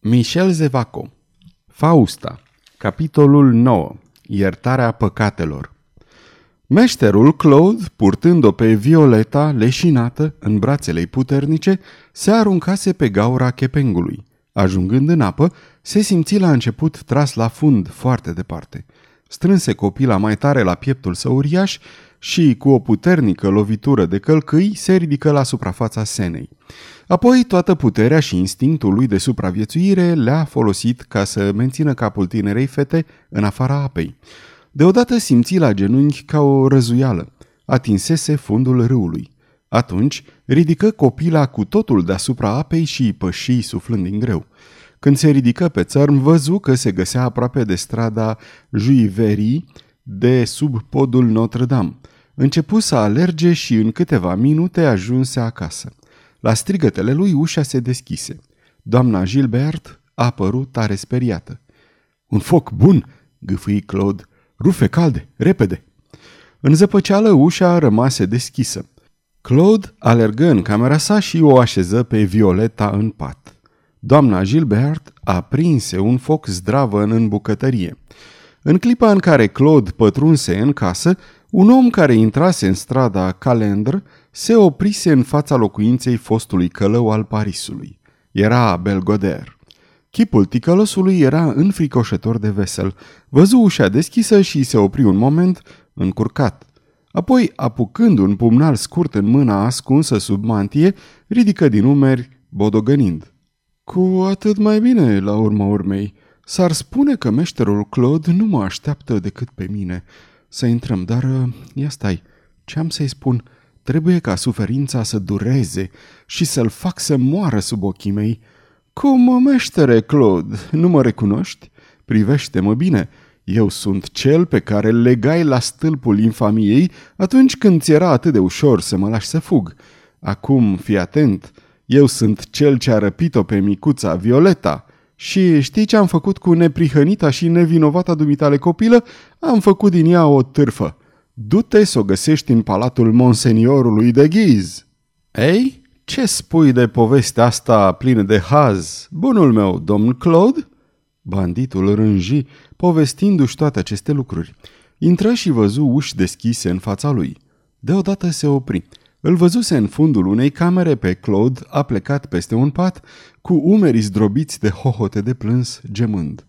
Michel Zevaco Fausta Capitolul 9 Iertarea păcatelor Meșterul Claude, purtând-o pe Violeta, leșinată, în brațele puternice, se aruncase pe gaura chepengului. Ajungând în apă, se simți la început tras la fund foarte departe. Strânse copila mai tare la pieptul său uriaș și, cu o puternică lovitură de călcâi, se ridică la suprafața senei. Apoi toată puterea și instinctul lui de supraviețuire le-a folosit ca să mențină capul tinerei fete în afara apei. Deodată simți la genunchi ca o răzuială. Atinsese fundul râului. Atunci ridică copila cu totul deasupra apei și păși suflând din greu. Când se ridică pe țărm, văzu că se găsea aproape de strada Juiverii de sub podul Notre-Dame. Începu să alerge și în câteva minute ajunse acasă. La strigătele lui ușa se deschise. Doamna Gilbert a apărut tare speriată. Un foc bun!" gâfâi Claude. Rufe calde, repede!" În zăpăceală ușa rămase deschisă. Claude alergă în camera sa și o așeză pe Violeta în pat. Doamna Gilbert a prinse un foc zdravă în bucătărie. În clipa în care Claude pătrunse în casă, un om care intrase în strada Calendr se oprise în fața locuinței fostului călău al Parisului. Era Belgoder. Chipul ticălosului era înfricoșător de vesel. Văzu ușa deschisă și se opri un moment, încurcat. Apoi, apucând un pumnal scurt în mâna ascunsă sub mantie, ridică din umeri, bodogănind. Cu atât mai bine, la urma urmei. S-ar spune că meșterul Claude nu mă așteaptă decât pe mine. Să intrăm, dar ia stai, ce am să-i spun? Trebuie ca suferința să dureze și să-l fac să moară sub ochii mei. Cum, meștere Claude, nu mă recunoști? Privește-mă bine, eu sunt cel pe care îl legai la stâlpul infamiei atunci când ți era atât de ușor să mă lași să fug. Acum, fii atent, eu sunt cel ce a răpit-o pe micuța Violeta. Și știi ce am făcut cu neprihănita și nevinovata dumitale copilă? Am făcut din ea o târfă. Du-te să o găsești în palatul monseniorului de Ghiz. Ei, ce spui de povestea asta plină de haz, bunul meu, domn Claude? Banditul rânji, povestindu-și toate aceste lucruri. Intră și văzu uși deschise în fața lui. Deodată se opri. Îl văzuse în fundul unei camere pe Claude, a plecat peste un pat, cu umerii zdrobiți de hohote de plâns, gemând.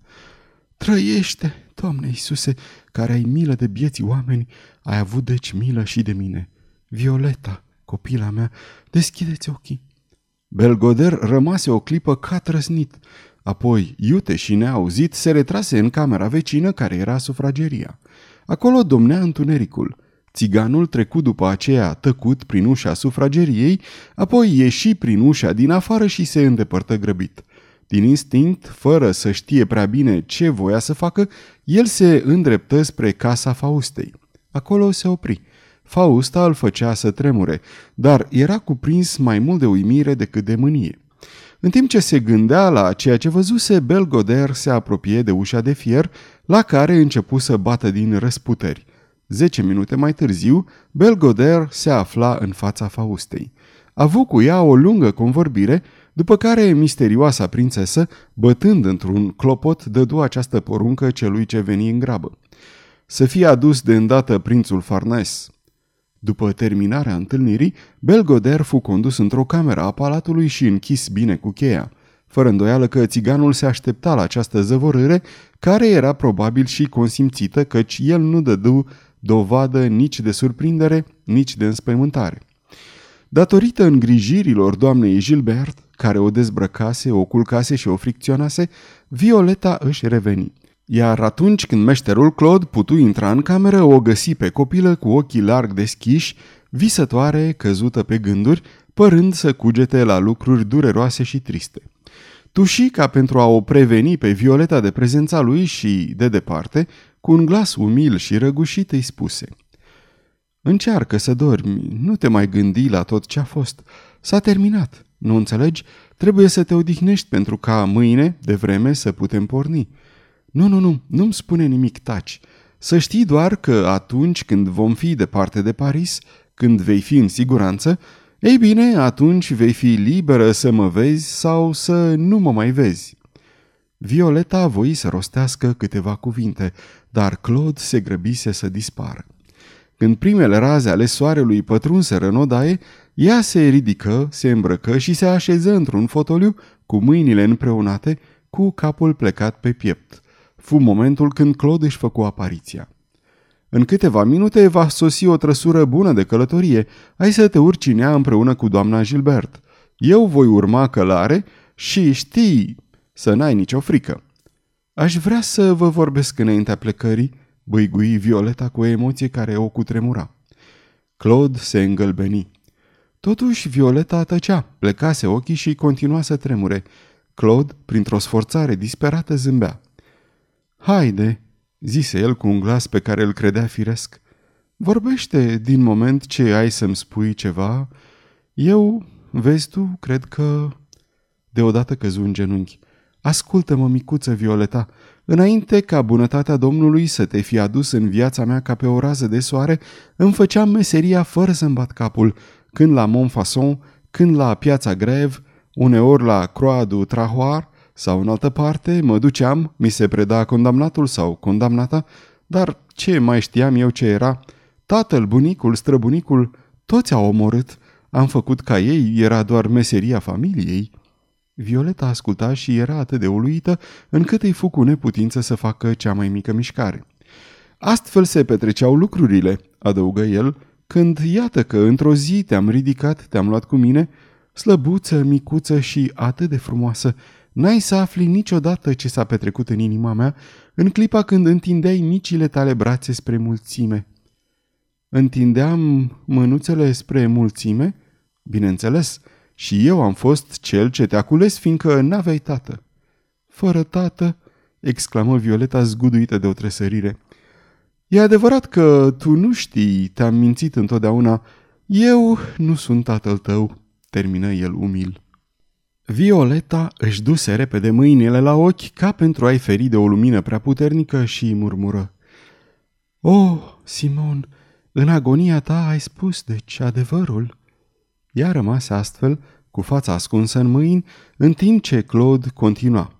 Trăiește, Doamne Iisuse, care ai milă de bieții oameni, ai avut deci milă și de mine. Violeta, copila mea, deschideți ochii. Belgoder rămase o clipă ca trăsnit. Apoi, iute și neauzit, se retrase în camera vecină care era sufrageria. Acolo domnea întunericul. Țiganul trecu după aceea tăcut prin ușa sufrageriei, apoi ieși prin ușa din afară și se îndepărtă grăbit. Din instinct, fără să știe prea bine ce voia să facă, el se îndreptă spre casa Faustei. Acolo se opri. Fausta îl făcea să tremure, dar era cuprins mai mult de uimire decât de mânie. În timp ce se gândea la ceea ce văzuse, Belgoder se apropie de ușa de fier, la care începu să bată din răsputeri. Zece minute mai târziu, Belgoder se afla în fața Faustei. A avut cu ea o lungă convorbire, după care misterioasa prințesă, bătând într-un clopot, dădu această poruncă celui ce veni în grabă. Să fie adus de îndată prințul Farnes. După terminarea întâlnirii, Belgoder fu condus într-o cameră a palatului și închis bine cu cheia. Fără îndoială că țiganul se aștepta la această zăvorâre, care era probabil și consimțită, căci el nu dădu dovadă nici de surprindere, nici de înspăimântare. Datorită îngrijirilor doamnei Gilbert, care o dezbrăcase, o culcase și o fricționase, Violeta își reveni. Iar atunci când meșterul Claude putu intra în cameră, o găsi pe copilă cu ochii larg deschiși, visătoare, căzută pe gânduri, părând să cugete la lucruri dureroase și triste. Tuși ca pentru a o preveni pe Violeta de prezența lui și, de departe, cu un glas umil și răgușit îi spuse Încearcă să dormi, nu te mai gândi la tot ce a fost. S-a terminat, nu înțelegi? Trebuie să te odihnești pentru ca mâine, de vreme, să putem porni. Nu, nu, nu, nu-mi spune nimic, taci. Să știi doar că atunci când vom fi departe de Paris, când vei fi în siguranță, ei bine, atunci vei fi liberă să mă vezi sau să nu mă mai vezi. Violeta a voit să rostească câteva cuvinte, dar Claude se grăbise să dispară. Când primele raze ale soarelui pătrunseră în odaie, ea se ridică, se îmbrăcă și se așeză într-un fotoliu cu mâinile împreunate, cu capul plecat pe piept. Fu momentul când Claude își făcu apariția. În câteva minute va sosi o trăsură bună de călătorie. Ai să te urci în ea împreună cu doamna Gilbert. Eu voi urma călare și știi să n-ai nicio frică. Aș vrea să vă vorbesc înaintea plecării, băigui Violeta cu o emoție care o cutremura. Claude se îngălbeni. Totuși, Violeta tăcea, plecase ochii și continua să tremure. Claude, printr-o sforțare disperată, zâmbea. Haide, zise el cu un glas pe care îl credea firesc. Vorbește din moment ce ai să-mi spui ceva. Eu, vezi tu, cred că... Deodată căzu în genunchi. Ascultă-mă, micuță Violeta, înainte ca bunătatea Domnului să te fi adus în viața mea ca pe o rază de soare, îmi făceam meseria fără să-mi bat capul, când la Montfaucon, când la Piața Grev, uneori la Croix du Trahoir sau în altă parte, mă duceam, mi se preda condamnatul sau condamnata, dar ce mai știam eu ce era? Tatăl, bunicul, străbunicul, toți au omorât. Am făcut ca ei, era doar meseria familiei. Violeta asculta și era atât de uluită încât îi fu cu neputință să facă cea mai mică mișcare. Astfel se petreceau lucrurile, adăugă el, când iată că într-o zi te-am ridicat, te-am luat cu mine, slăbuță, micuță și atât de frumoasă, n-ai să afli niciodată ce s-a petrecut în inima mea în clipa când întindeai micile tale brațe spre mulțime. Întindeam mânuțele spre mulțime? Bineînțeles, și eu am fost cel ce te-a cules, fiindcă n-aveai tată. Fără tată, exclamă Violeta zguduită de o tresărire. E adevărat că tu nu știi, te-am mințit întotdeauna. Eu nu sunt tatăl tău, termină el umil. Violeta își duse repede mâinile la ochi ca pentru a-i feri de o lumină prea puternică și îi murmură. Oh, Simon, în agonia ta ai spus deci adevărul. Ea rămase astfel, cu fața ascunsă în mâini, în timp ce Claude continua.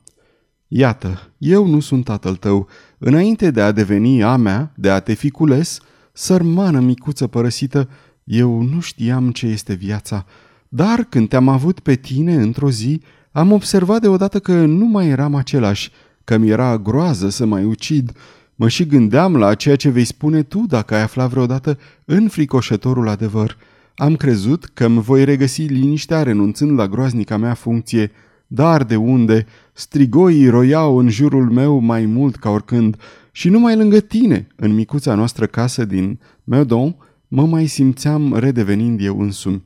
Iată, eu nu sunt tatăl tău. Înainte de a deveni a mea, de a te fi cules, sărmană micuță părăsită, eu nu știam ce este viața. Dar când te-am avut pe tine într-o zi, am observat deodată că nu mai eram același, că mi era groază să mai ucid. Mă și gândeam la ceea ce vei spune tu dacă ai aflat vreodată înfricoșătorul adevăr. Am crezut că îmi voi regăsi liniștea renunțând la groaznica mea funcție, dar de unde? Strigoii roiau în jurul meu mai mult ca oricând și numai lângă tine, în micuța noastră casă din Meudon, mă mai simțeam redevenind eu însumi.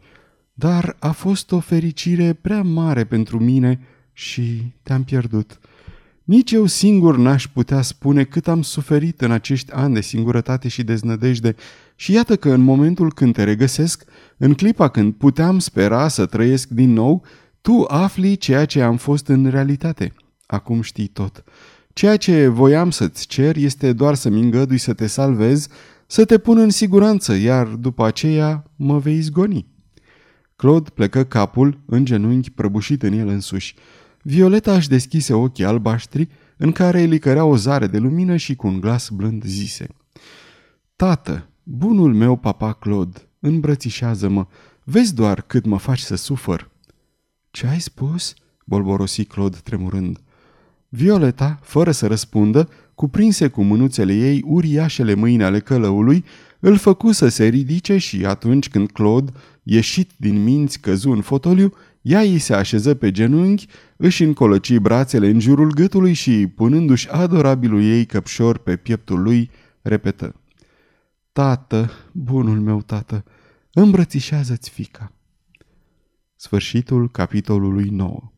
Dar a fost o fericire prea mare pentru mine și te-am pierdut. Nici eu singur n-aș putea spune cât am suferit în acești ani de singurătate și deznădejde și iată că în momentul când te regăsesc, în clipa când puteam spera să trăiesc din nou, tu afli ceea ce am fost în realitate. Acum știi tot. Ceea ce voiam să-ți cer este doar să-mi îngădui să te salvez, să te pun în siguranță, iar după aceea mă vei izgoni. Claude plecă capul în genunchi prăbușit în el însuși. Violeta își deschise ochii albaștri, în care îi licărea o zare de lumină și cu un glas blând zise. Tată, bunul meu papa Claude, îmbrățișează-mă, vezi doar cât mă faci să sufăr. Ce ai spus?" bolborosi Claude tremurând. Violeta, fără să răspundă, cuprinse cu mânuțele ei uriașele mâini ale călăului, îl făcu să se ridice și atunci când Claude, ieșit din minți, căzu în fotoliu, ea îi se așeză pe genunchi, își încolăci brațele în jurul gâtului și, punându-și adorabilul ei căpșor pe pieptul lui, repetă. Tată, bunul meu tată, îmbrățișează-ți fica. Sfârșitul capitolului 9